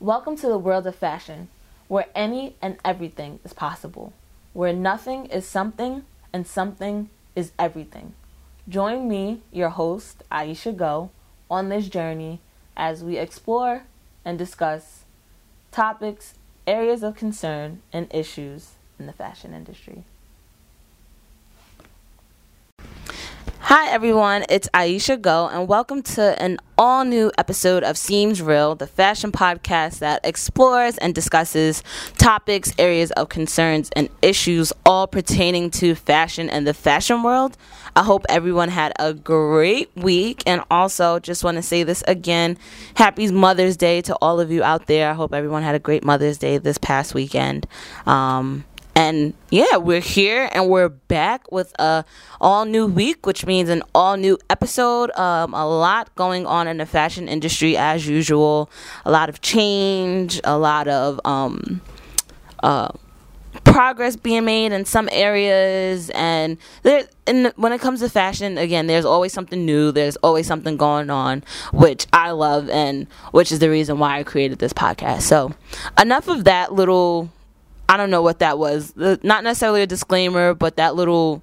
Welcome to the world of fashion, where any and everything is possible, where nothing is something and something is everything. Join me, your host, Aisha Go, on this journey as we explore and discuss topics, areas of concern, and issues in the fashion industry. Hi, everyone. It's Aisha Go, and welcome to an all new episode of Seems Real, the fashion podcast that explores and discusses topics, areas of concerns, and issues all pertaining to fashion and the fashion world. I hope everyone had a great week, and also just want to say this again Happy Mother's Day to all of you out there. I hope everyone had a great Mother's Day this past weekend. Um, and yeah, we're here and we're back with a all new week, which means an all new episode. Um, a lot going on in the fashion industry as usual. A lot of change, a lot of um, uh, progress being made in some areas, and there. And when it comes to fashion, again, there's always something new. There's always something going on, which I love, and which is the reason why I created this podcast. So, enough of that little I don't know what that was. The, not necessarily a disclaimer, but that little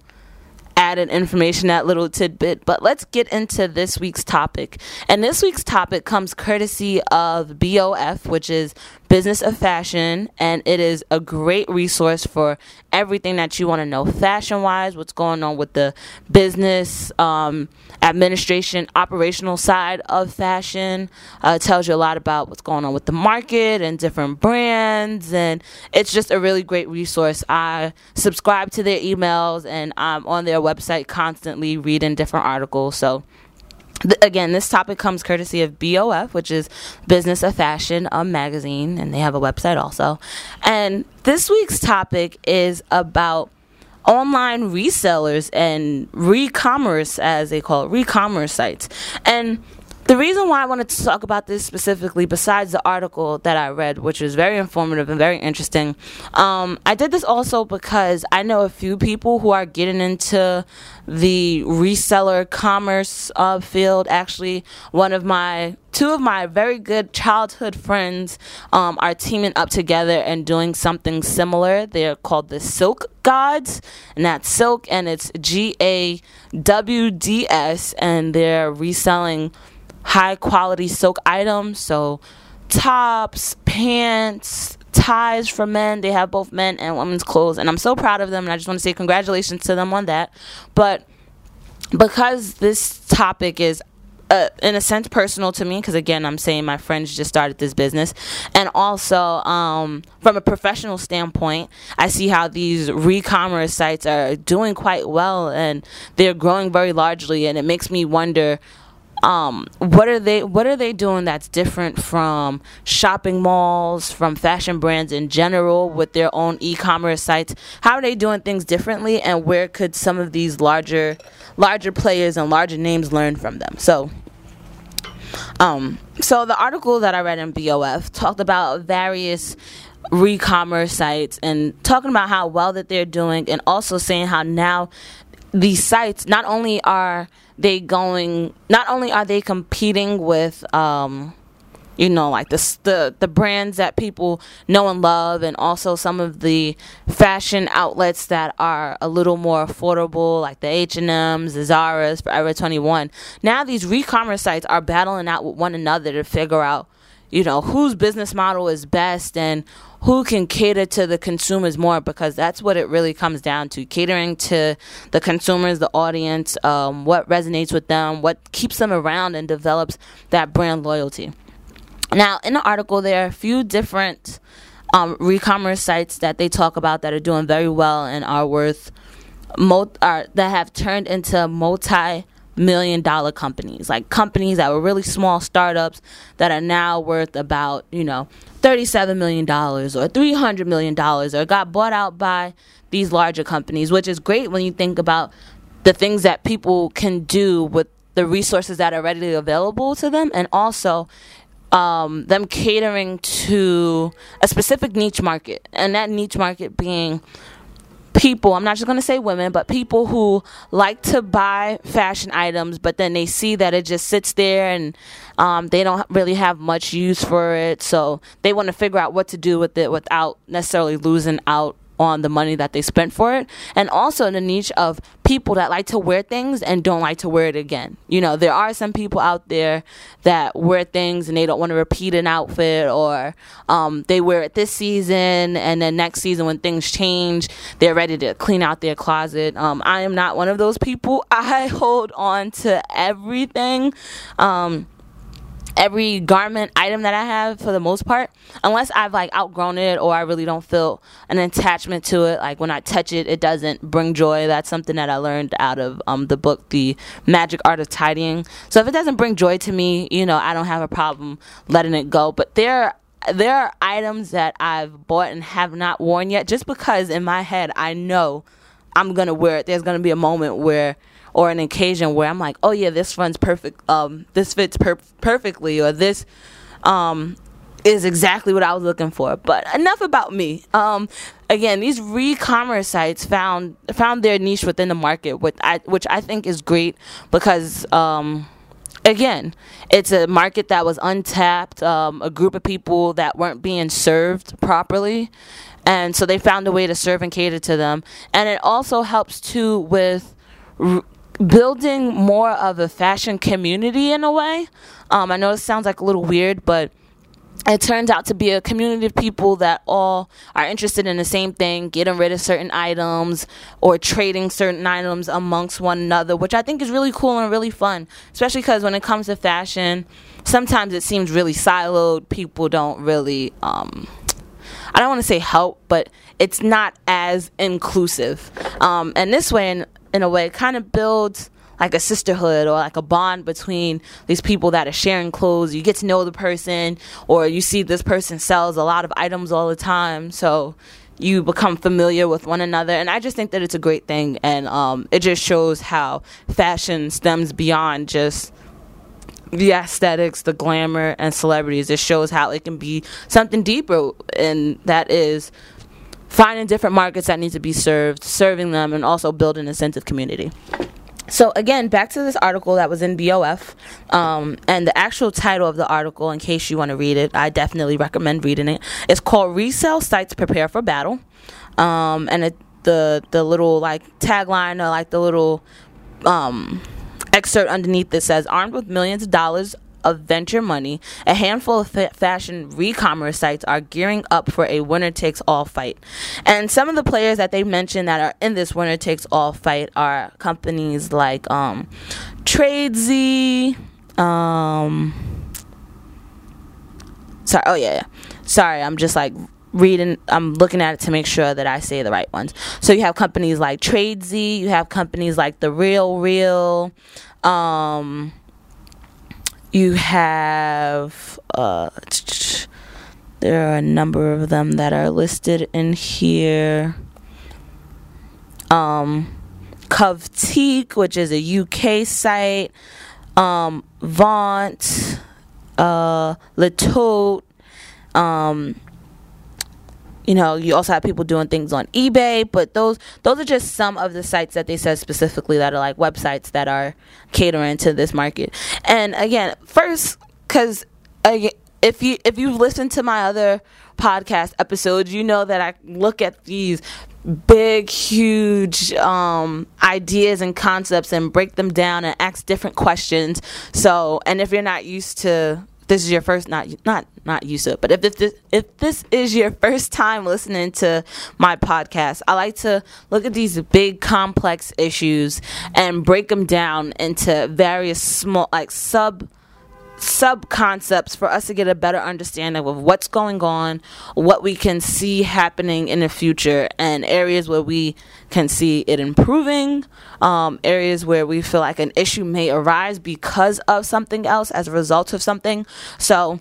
added information, that little tidbit. But let's get into this week's topic. And this week's topic comes courtesy of BOF, which is Business of Fashion, and it is a great resource for everything that you want to know fashion wise, what's going on with the business, um, administration, operational side of fashion. Uh, tells you a lot about what's going on with the market and different brands, and it's just a really great resource. I subscribe to their emails and I'm on their website constantly reading different articles. So, again, this topic comes courtesy of BOF, which is Business of Fashion, a magazine, and they have a website also. And this week's topic is about online resellers and re-commerce, as they call it, re-commerce sites. And the reason why I wanted to talk about this specifically, besides the article that I read, which was very informative and very interesting, um, I did this also because I know a few people who are getting into the reseller commerce uh, field. Actually, one of my two of my very good childhood friends um, are teaming up together and doing something similar. They're called the Silk Gods, and that's Silk, and it's G A W D S, and they're reselling high quality silk items. So, tops, pants, ties for men. They have both men and women's clothes. And I'm so proud of them. And I just want to say congratulations to them on that. But because this topic is uh, in a sense personal to me because again i'm saying my friends just started this business and also um, from a professional standpoint i see how these re-commerce sites are doing quite well and they're growing very largely and it makes me wonder um, what are they what are they doing that's different from shopping malls from fashion brands in general with their own e-commerce sites? How are they doing things differently and where could some of these larger larger players and larger names learn from them? So um, so the article that I read in BOF talked about various re-commerce sites and talking about how well that they're doing and also saying how now these sites not only are they going not only are they competing with um, you know like the, the the brands that people know and love and also some of the fashion outlets that are a little more affordable like the H&Ms, the Zara's, Forever 21 now these re-commerce sites are battling out with one another to figure out you know whose business model is best and who can cater to the consumers more because that's what it really comes down to catering to the consumers the audience um, what resonates with them what keeps them around and develops that brand loyalty. Now in the article there are a few different um, re-commerce sites that they talk about that are doing very well and are worth are, that have turned into multi million dollar companies, like companies that were really small startups that are now worth about, you know, $37 million or $300 million or got bought out by these larger companies, which is great when you think about the things that people can do with the resources that are readily available to them and also um, them catering to a specific niche market. And that niche market being people, I'm not just going to say women, but people who like to buy fashion items, but then they see that it just sits there and um, they don't really have much use for it. So they want to figure out what to do with it without necessarily losing out on the money that they spent for it. And also in the niche of people that like to wear things and don't like to wear it again. You know there are some people out there that wear things and they don't want to repeat an outfit or um, they wear it this season and then next season when things change they're ready to clean out their closet. Um, i am not one of those people. I hold on to everything. Um, every garment item that I have for the most part, unless I've like outgrown it or I really don't feel an attachment to it. Like when I touch it, it doesn't bring joy. That's something that I learned out of um, the book, The Magic Art of Tidying. So if it doesn't bring joy to me, you know, I don't have a problem letting it go. But there there are items that I've bought and have not worn yet just because in my head I know I'm gonna wear it. There's gonna be a moment where or an occasion where I'm like, oh yeah, this runs perfect. Um, this fits per- perfectly, or this um, is exactly what I was looking for. But enough about me. Um, again, these re-commerce sites found found their niche within the market, which I which I think is great because. Um, again, it's a market that was untapped, um, a group of people that weren't being served properly. And so they found a way to serve and cater to them. And it also helps too with building more of a fashion community in a way. Um, I know it sounds like a little weird, but it turns out to be a community of people that all are interested in the same thing, getting rid of certain items or trading certain items amongst one another, which I think is really cool and really fun, especially because when it comes to fashion, sometimes it seems really siloed. People don't really, um, I don't want to say help, but it's not as inclusive. Um, and this way, in, in a way, kind of builds like a sisterhood or like a bond between these people that are sharing clothes. You get to know the person, or you see this person sells a lot of items all the time. So you become familiar with one another. And I just think that it's a great thing. And um, it just shows how fashion stems beyond just the aesthetics, the glamour, and celebrities. It shows how it can be something deeper, and that is finding different markets that need to be served, serving them, and also building a sense of community. So again, back to this article that was in BOF, um, and the actual title of the article, in case you want to read it, I definitely recommend reading it. It's called "Resale Sites Prepare for Battle," um, and it, the the little like tagline or like the little um, excerpt underneath this says, "Armed with millions of dollars of venture money, a handful of fa- fashion re-commerce sites are gearing up for a winner-takes-all fight. And some of the players that they mentioned that are in this winner-takes-all fight are companies like um, Tradesy. Um, sorry. Oh yeah, yeah. Sorry, I'm just like reading I'm looking at it to make sure that I say the right ones. So you have companies like Tradesy, you have companies like The Real Real, um, you have uh, there are a number of them that are listed in here. Um, Covetique, which is a UK site. Um, Vaunte, uh, Le Tote, um, you know you also have people doing things on ebay but those those are just some of the sites that they said specifically that are like websites that are catering to this market. And again first because if you if you've listened to my other podcast episodes you know that i look at these big huge um, ideas and concepts and break them down and ask different questions. So and if you're not used to this is your first not not not to but if this if this is your first time listening to my podcast i like to look at these big complex issues and break them down into various small like sub sub concepts for us to get a better understanding of what's going on, what we can see happening in the future, and areas where we can see it improving, um, areas where we feel like an issue may arise because of something else as a result of something. So,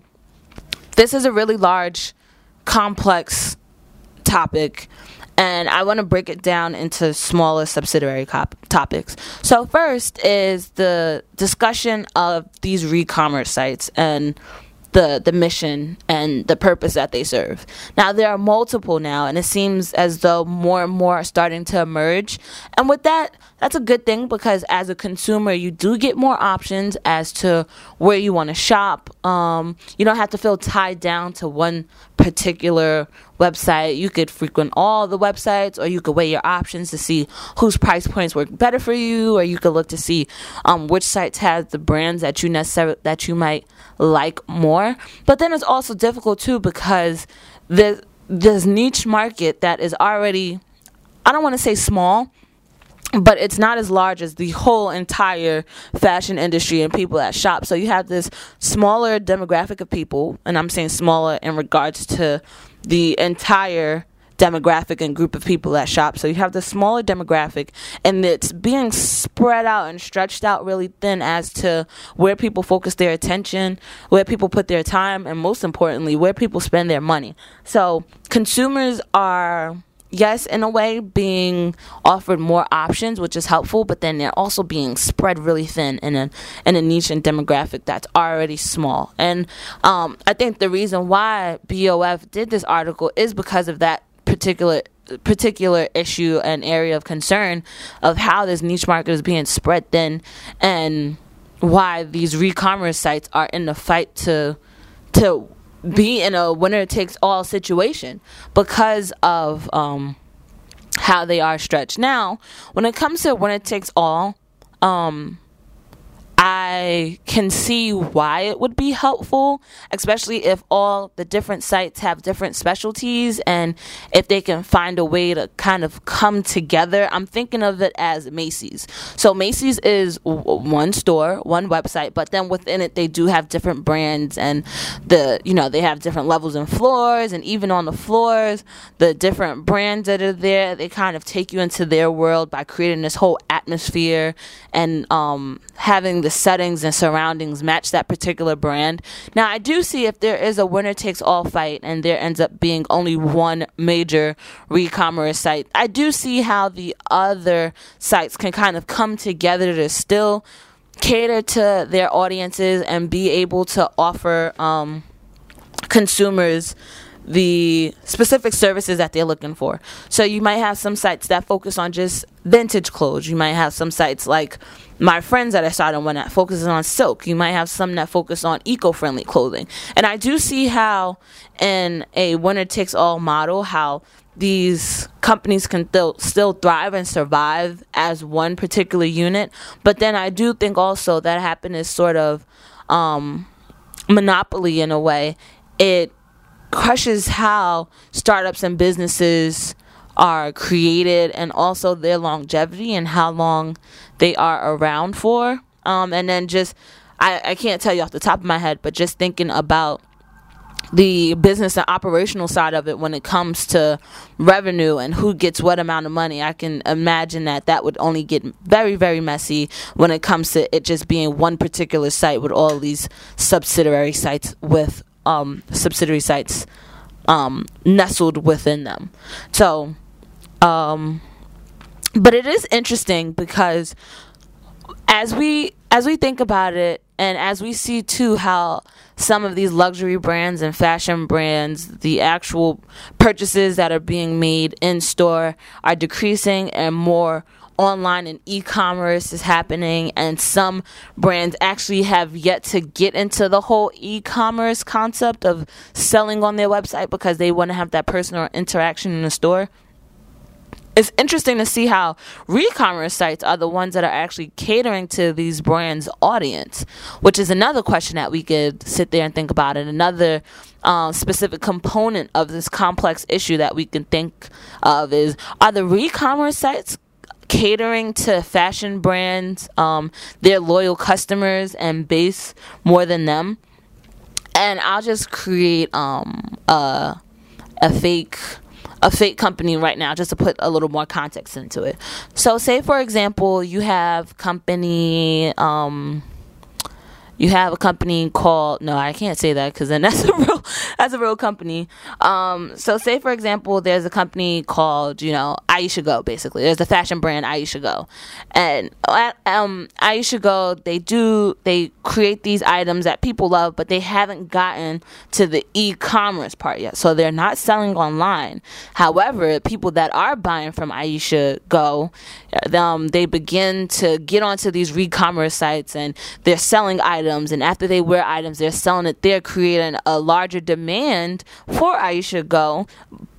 this is a really large, complex topic and I want to break it down into smaller subsidiary cop- topics. So, first is the discussion of these re commerce sites and the the mission and the purpose that they serve. Now there are multiple now, and it seems as though more and more are starting to emerge. And with that, that's a good thing because as a consumer, you do get more options as to where you want to shop. Um, you don't have to feel tied down to one particular website. You could frequent all the websites, or you could weigh your options to see whose price points work better for you, or you could look to see um, which sites have the brands that you necessarily that you might like more. But then it's also difficult too because the this niche market that is already I don't want to say small, but it's not as large as the whole entire fashion industry and people that shop. So you have this smaller demographic of people, and I'm saying smaller in regards to the entire demographic and group of people that shop. So you have the smaller demographic, and it's being spread out and stretched out really thin as to where people focus their attention, where people put their time, and most importantly, where people spend their money. So consumers are yes, in a way, being offered more options, which is helpful, but then they're also being spread really thin in a in a niche and demographic that's already small. And um, I think the reason why BOF did this article is because of that particular particular issue and area of concern of how this niche market is being spread thin and why these re-commerce sites are in the fight to to be in a winner takes all situation because of um, how they are stretched. Now, when it comes to winner takes all, um, I can see why it would be helpful, especially if all the different sites have different specialties and if they can find a way to kind of come together. I'm thinking of it as Macy's. So, Macy's is one store, one website, but then within it, they do have different brands and the, you know, they have different levels and floors, and even on the floors, the different brands that are there, they kind of take you into their world by creating this whole atmosphere and um, having the settings and surroundings match that particular brand. Now, I do see if there is a winner takes all fight and there ends up being only one major re commerce site, I do see how the other sites can kind of come together to still cater to their audiences and be able to offer um, consumers the specific services that they're looking for. So you might have some sites that focus on just vintage clothes. You might have some sites like my friends that I started one that focuses on silk. You might have some that focus on eco-friendly clothing. And I do see how in a winner takes all model how these companies can th- still thrive and survive as one particular unit. But then I do think also that happiness sort of um, monopoly in a way. It crushes how startups and businesses are created and also their longevity and how long they are around for. Um, and then just, I, I can't tell you off the top of my head, but just thinking about the business and operational side of it when it comes to revenue and who gets what amount of money i can imagine that that would only get very very messy when it comes to it just being one particular site with all these subsidiary sites with um, subsidiary sites um, nestled within them. So, um, but it is interesting because as we as we think about it, and as we see too how some of these luxury brands and fashion brands, the actual purchases that are being made in store are decreasing and more online and e-commerce is happening and some brands actually have yet to get into the whole e-commerce concept of selling on their website because they want to have that personal interaction in the store. It's interesting to see how re-commerce sites are the ones that are actually catering to these brands audience which is another question that we could sit there and think about and another um, specific component of this complex issue that we can think of is are the re-commerce sites catering to fashion brands, um, their loyal customers and base more than them. And I'll just create um, a, a fake a fake company right now just to put a little more context into it. So say for example you have company um, you have a company called no i can't say that because then that's a real that's a real company. Um, so say for example there's a company called you know aisha go basically. There's a fashion brand aisha go. And um, aisha go they do they create these items that people love but they haven't gotten to the e-commerce part yet. So they're not selling online. However people that are buying from aisha go um, they begin to get onto these e-commerce sites and they're selling items and after they wear items they're selling it they're creating a larger demand for aisha go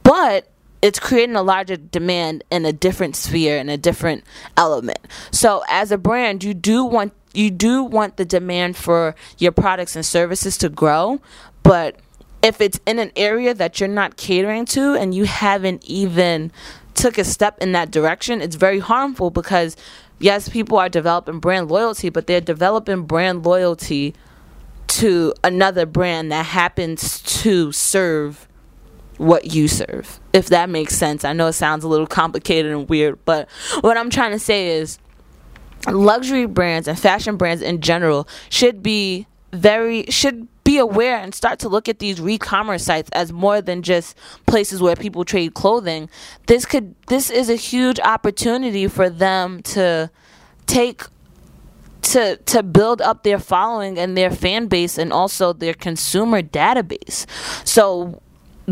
but it's creating a larger demand in a different sphere in a different element. So as a brand you do want you do want the demand for your products and services to grow but if it's in an area that you're not catering to and you haven't even took a step in that direction, it's very harmful because yes, people are developing brand loyalty, but they're developing brand loyalty to another brand that happens to serve what you serve. If that makes sense. I know it sounds a little complicated and weird, but what I'm trying to say is luxury brands and fashion brands in general should be very should be aware and start to look at these re-commerce sites as more than just places where people trade clothing. This could this is a huge opportunity for them to take to to build up their following and their fan base and also their consumer database. So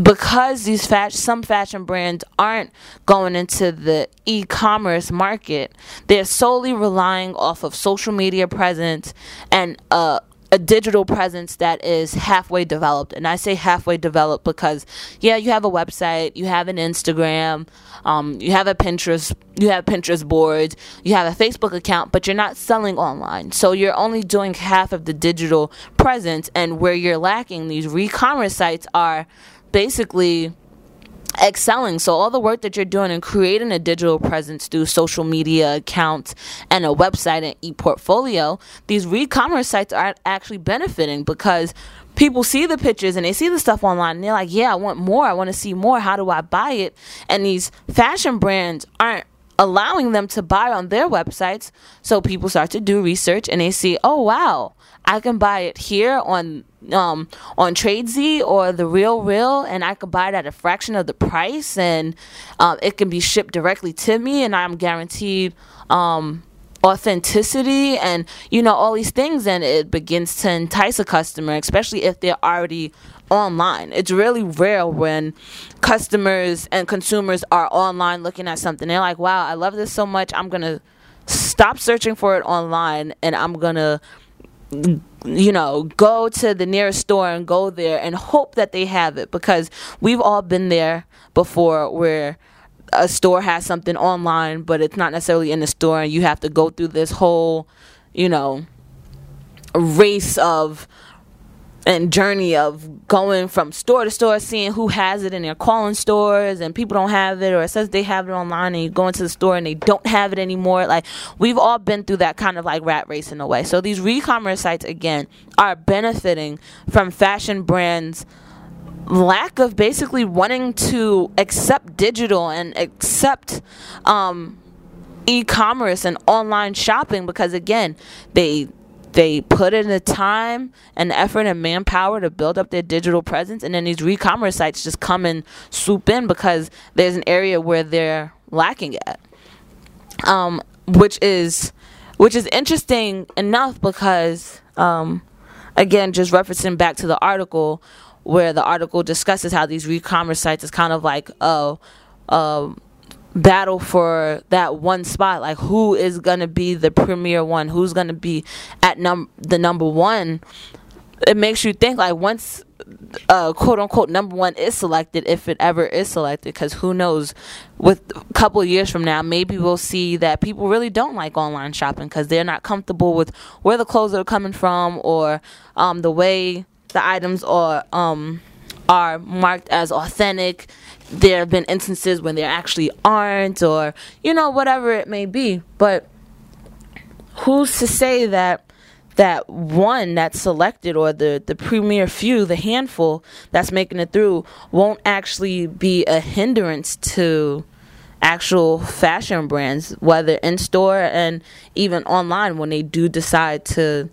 because these some fashion brands aren't going into the e-commerce market, they're solely relying off of social media presence and uh, a digital presence that is halfway developed. And I say halfway developed because, yeah, you have a website, you have an Instagram, um, you have a Pinterest, you have Pinterest boards, you have a Facebook account, but you're not selling online. So you're only doing half of the digital presence. And where you're lacking, these re-commerce sites are basically excelling. So all the work that you're doing in creating a digital presence through social media accounts and a website and e-portfolio, these re-commerce sites are actually benefiting because people see the pictures and they see the stuff online and they're like, "Yeah, I want more. I want to see more. How do I buy it?" And these fashion brands aren't allowing them to buy on their websites. So people start to do research and they see, "Oh, wow. I can buy it here on um, on Tradesy or the Real Real, and I could buy it at a fraction of the price, and um, it can be shipped directly to me, and I'm guaranteed um, authenticity, and you know all these things, and it begins to entice a customer, especially if they're already online. It's really rare when customers and consumers are online looking at something. They're like, "Wow, I love this so much. I'm gonna." Stop searching for it online and I'm gonna you know, go to the nearest store and go there and hope that they have it because we've all been there before where a store has something online but it's not necessarily in the store and you have to go through this whole, you know, race of and journey of going from store to store, seeing who has it, and they're calling stores, and people don't have it, or it says they have it online, and you go into the store and they don't have it anymore. Like we've all been through that kind of like rat race in a way. So these re-commerce sites again are benefiting from fashion brands lack of basically wanting to accept digital and accept um, e-commerce and online shopping because again they they put in the time and effort and manpower to build up their digital presence and then these re-commerce sites just come and swoop in because there's an area where they're lacking at. Um, which is which is interesting enough because um, again just referencing back to the article where the article discusses how these re-commerce sites is kind of like oh um, battle for that one spot. Like who is to be the premier one? Who's to be at num the number one? It makes you think like once uh, quote unquote number one is selected if it ever is selected because who knows? With a couple years from now maybe we'll see that people really don't like online shopping because they're not comfortable with where the clothes are coming from or um, the way the items are um, are marked as authentic there have been instances when there actually aren't, or, you know, whatever it may be. But who's to say that that one that's selected or the, the premier few, the handful that's making it through, won't actually be a hindrance to actual fashion brands, whether in store and even online when they do decide to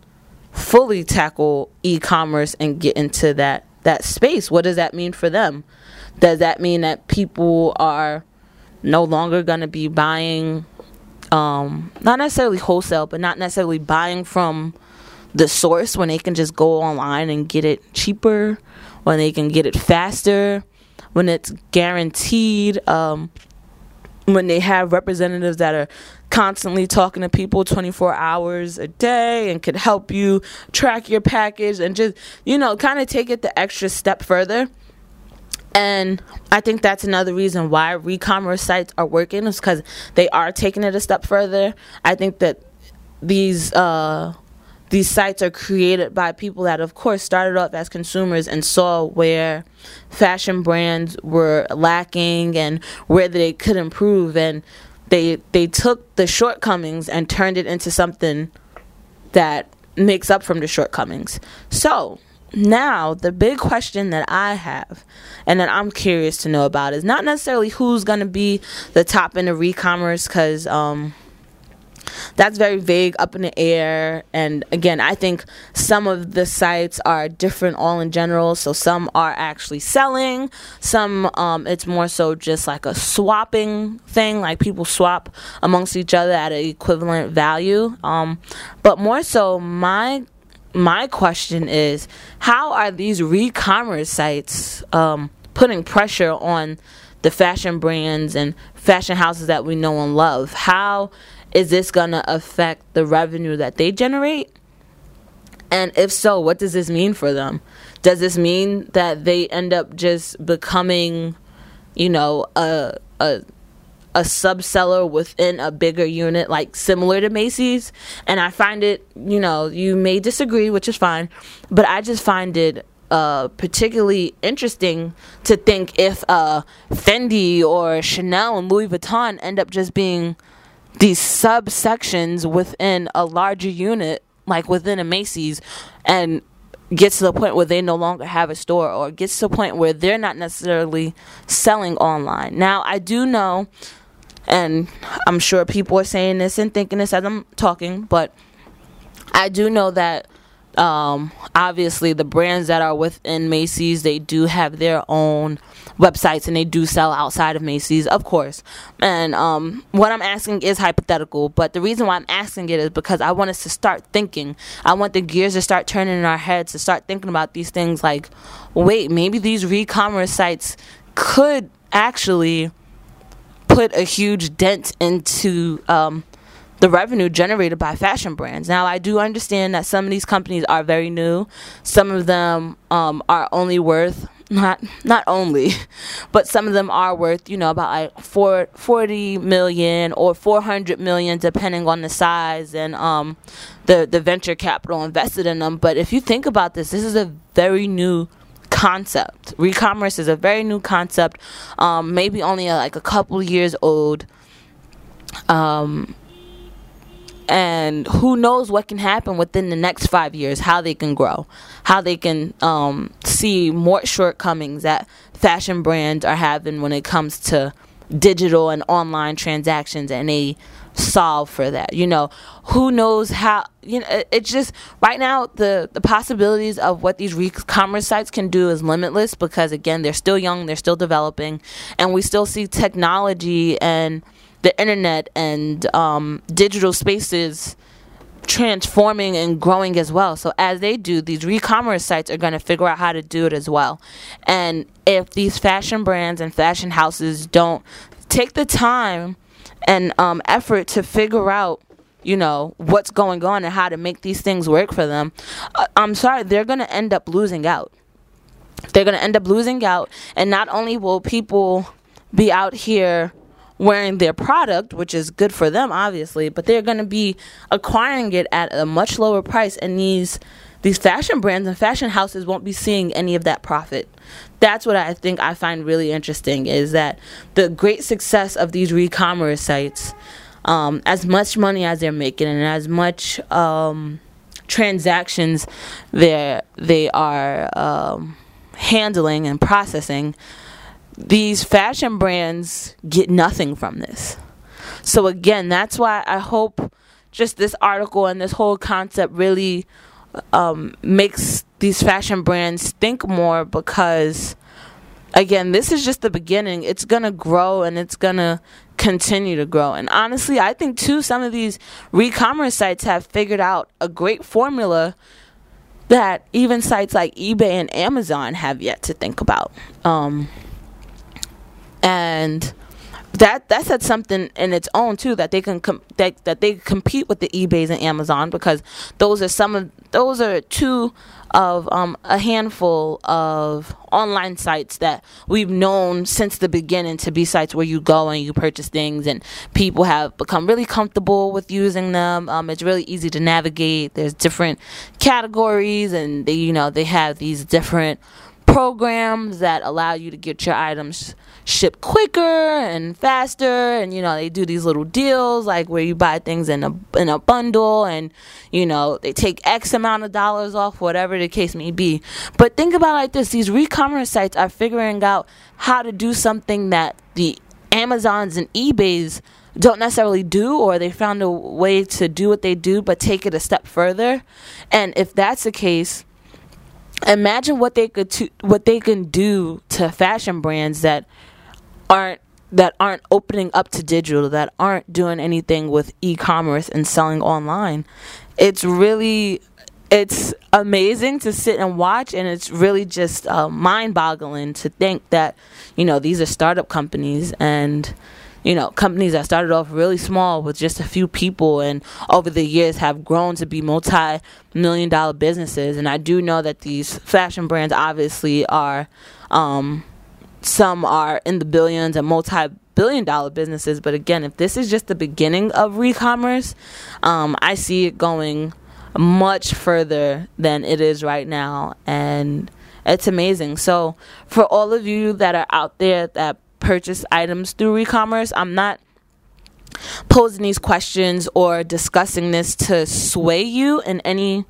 fully tackle e-commerce and get into that that space what does that mean for them? Does that mean that people are no longer going to be buying um, not necessarily wholesale but not necessarily buying from the source when they can just go online and get it cheaper when they can get it faster when it's guaranteed um, when they have representatives that are constantly talking to people 24 hours a day and could help you track your package and just you know kind of take it the extra step further and I think that's another reason why re-commerce sites are working is because they are taking it a step further. I think that these uh, these sites are created by people that, of course, started off as consumers and saw where fashion brands were lacking and where they could improve, and they they took the shortcomings and turned it into something that makes up from the shortcomings. So now the big question that I have and that I'm curious to know about is not necessarily who's going to be the top in the re-commerce because um, that's very vague, up in the air. And again, I think some of the sites are different all in general. So some are actually selling, some um, it's more so just like a swapping thing, like people swap amongst each other at an equivalent value. Um, but more so, my my question is how are these re-commerce sites um, putting pressure on the fashion brands and fashion houses that we know and love how is this going to affect the revenue that they generate? And if so, what does this mean for them? Does this mean that they end up just becoming, you know, a a a subseller within a bigger unit, like similar to Macy's? And I find it, you know, you may disagree, which is fine, but I just find it uh, particularly interesting to think if uh, Fendi or Chanel and Louis Vuitton end up just being these subsections within a larger unit, like within a Macy's, and gets to the point where they no longer have a store or gets to the point where they're not necessarily selling online. Now, I do know, and I'm sure people are saying this and thinking this as I'm talking, but I do know that um, obviously the brands that are within Macy's, they do have their own websites and they do sell outside of Macy's, of course. And um, what I'm asking is hypothetical, but the reason why I'm asking it is because I want us to start thinking. I want the gears to start turning in our heads to start thinking about these things like, wait, maybe these re-commerce sites could actually put a huge dent into um, the revenue generated by fashion brands. Now, I do understand that some of these companies are very new. Some of them um, are only worth not not only, but some of them are worth you know about like four, 40 million or 400 million depending on the size and um the the venture capital invested in them. But if you think about this, this is a very new concept. Recommerce is a very new concept, um, maybe only a, like a couple years old. Um, and who knows what can happen within the next five years how they can grow how they can um, see more shortcomings that fashion brands are having when it comes to digital and online transactions and they solve for that you know. Who knows how you know it's just right now the the possibilities of what these e-commerce sites can do is limitless because again they're still young they're still developing and we still see technology and the internet and um, digital spaces transforming and growing as well. So as they do, these re-commerce sites are going to figure out how to do it as well. And if these fashion brands and fashion houses don't take the time and um, effort to figure out you know what's going on and how to make these things work for them uh, i'm sorry they're going to end up losing out they're going to end up losing out and not only will people be out here wearing their product, which is good for them, obviously, but they're going to be acquiring it at a much lower price, and these these fashion brands and fashion houses won't be seeing any of that profit. That's what I think I find really interesting is that the great success of these re-commerce sites, um, as much money as they're making and as much um, transactions they they are um, handling and processing these fashion brands get nothing from this. So again, that's why I hope just this article and this whole concept really um, makes these fashion brands think more because again, this is just the beginning. It's going to grow and it's going to continue to grow. And honestly, I think too some of these re-commerce sites have figured out a great formula that even sites like eBay and Amazon have yet to think about. Um, and that that said something in its own too that they can com- that that they compete with the eBay's and Amazon because those are some of those are two of um, a handful of online sites that we've known since the beginning to be sites where you go and you purchase things and people have become really comfortable with using them. Um, it's really easy to navigate. There's different categories and they you know they have these different programs that allow you to get your items shipped quicker and faster. And you know they do these little deals like where you buy things in a in a bundle and you know they take x amount of dollars off whatever the case may be. But think about like this. These re-commerce sites are figuring out how to do something that the Amazons and eBays don't necessarily do or they found a way to do what they do but take it a step further. And if that's the case imagine what they could to, what they can do to fashion brands that aren't that aren't opening up to digital that aren't doing anything with e-commerce and selling online. It's really it's amazing to sit and watch and it's really just uh, mind-boggling to think that you know these are startup companies and you know, companies that started off really small with just a few people and over the years have grown to be multi million dollar businesses. And I do know that these fashion brands obviously are, um, some are in the billions and multi billion dollar businesses. But again, if this is just the beginning of re commerce, um, I see it going much further than it is right now. And it's amazing. So, for all of you that are out there that purchase items through e-commerce. I'm not posing these questions or discussing this to sway you in any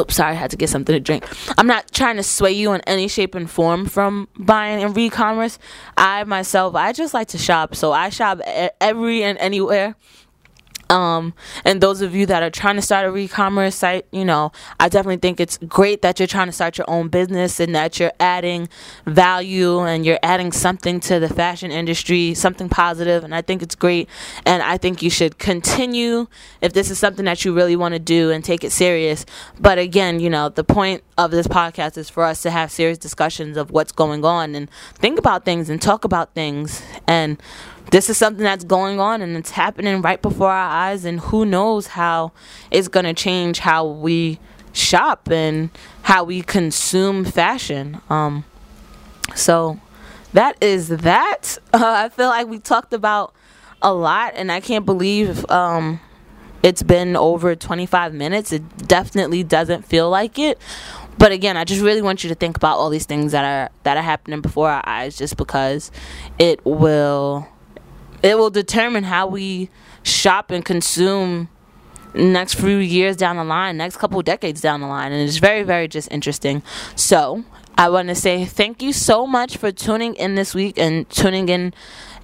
Oops, sorry, I had to get something to drink. I'm not trying to sway you in any shape and form from buying in e-commerce. I myself, I just like to shop, so I shop every and anywhere um, and those of you that are trying to start a e-commerce site, you know, I definitely think it's great that you're trying to start your own business and that you're adding value and you're adding something to the fashion industry, something positive, and I think it's great. And I think you should continue if this is something that you really want to do and take it serious. But again, you know, the point of this podcast is for us to have serious discussions of what's going on and think about things and talk about things and this is something that's going on and it's happening right before our eyes and who knows how it's going to change how we shop and how we consume fashion. Um so that is that. Uh, i feel like we talked about a lot and i can't believe um it's been over 25 minutes. It definitely doesn't feel like it. But again i just really want you to think about all these things that are that are happening before our eyes just because it will it will determine how we shop and consume next few years down the line, next couple decades down the line. And it's very, very just interesting. So I want to say thank you so much for tuning in this week and tuning in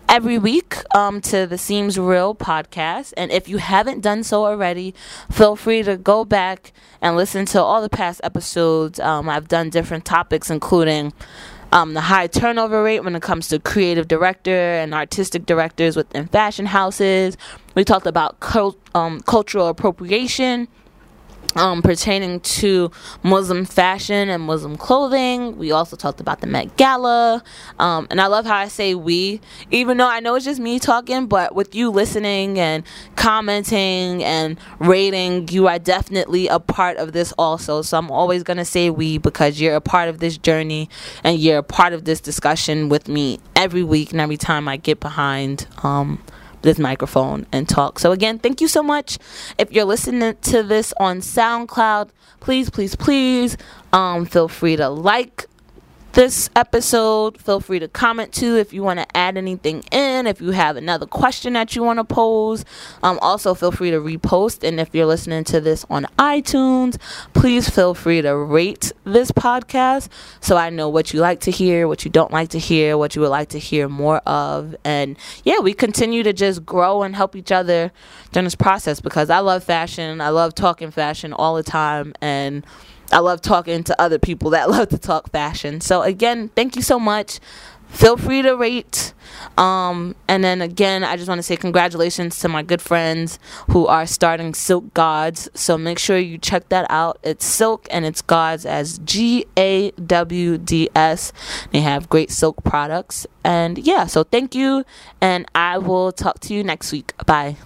every week um, to the Seems Real podcast. And if you haven't done so already, feel free to go back and listen to all the past episodes. Um, I've done different topics, including um, the high turnover rate when it comes to creative director and artistic directors within fashion houses. We talked about cult, um, cultural appropriation um, pertaining to Muslim fashion and Muslim clothing. We also talked about the Met Gala. Um, and I love how I say we, even though I know it's just me talking, but with you listening and commenting and rating, you are definitely a part of this also. So I'm always going to say we because you're a part of this journey and you're a part of this discussion with me every week and every time I get behind. Um, this microphone and talk. So, again, thank you so much. If you're listening to this on SoundCloud, please, please, please um, feel free to like this episode. Feel free to comment too if you want to add anything in, if you have another question that you want to pose. Um, also, feel free to repost. And if you're listening to this on iTunes, please feel free to rate this podcast so I know what you like to hear, what you don't like to hear, what you would like to hear more of. And yeah, we continue to just grow and help each other during this process because I love fashion. I love talking fashion all the time. And I love talking to other people that love to talk fashion. So again, thank you so much. Feel free to rate. Um, and then again, I just want to say congratulations to my good friends who are starting Silk Gods. So make sure you check that out. It's Silk and it's Gods as G A W D S. They have great silk products. And yeah, so thank you. And I will talk to you next week. Bye.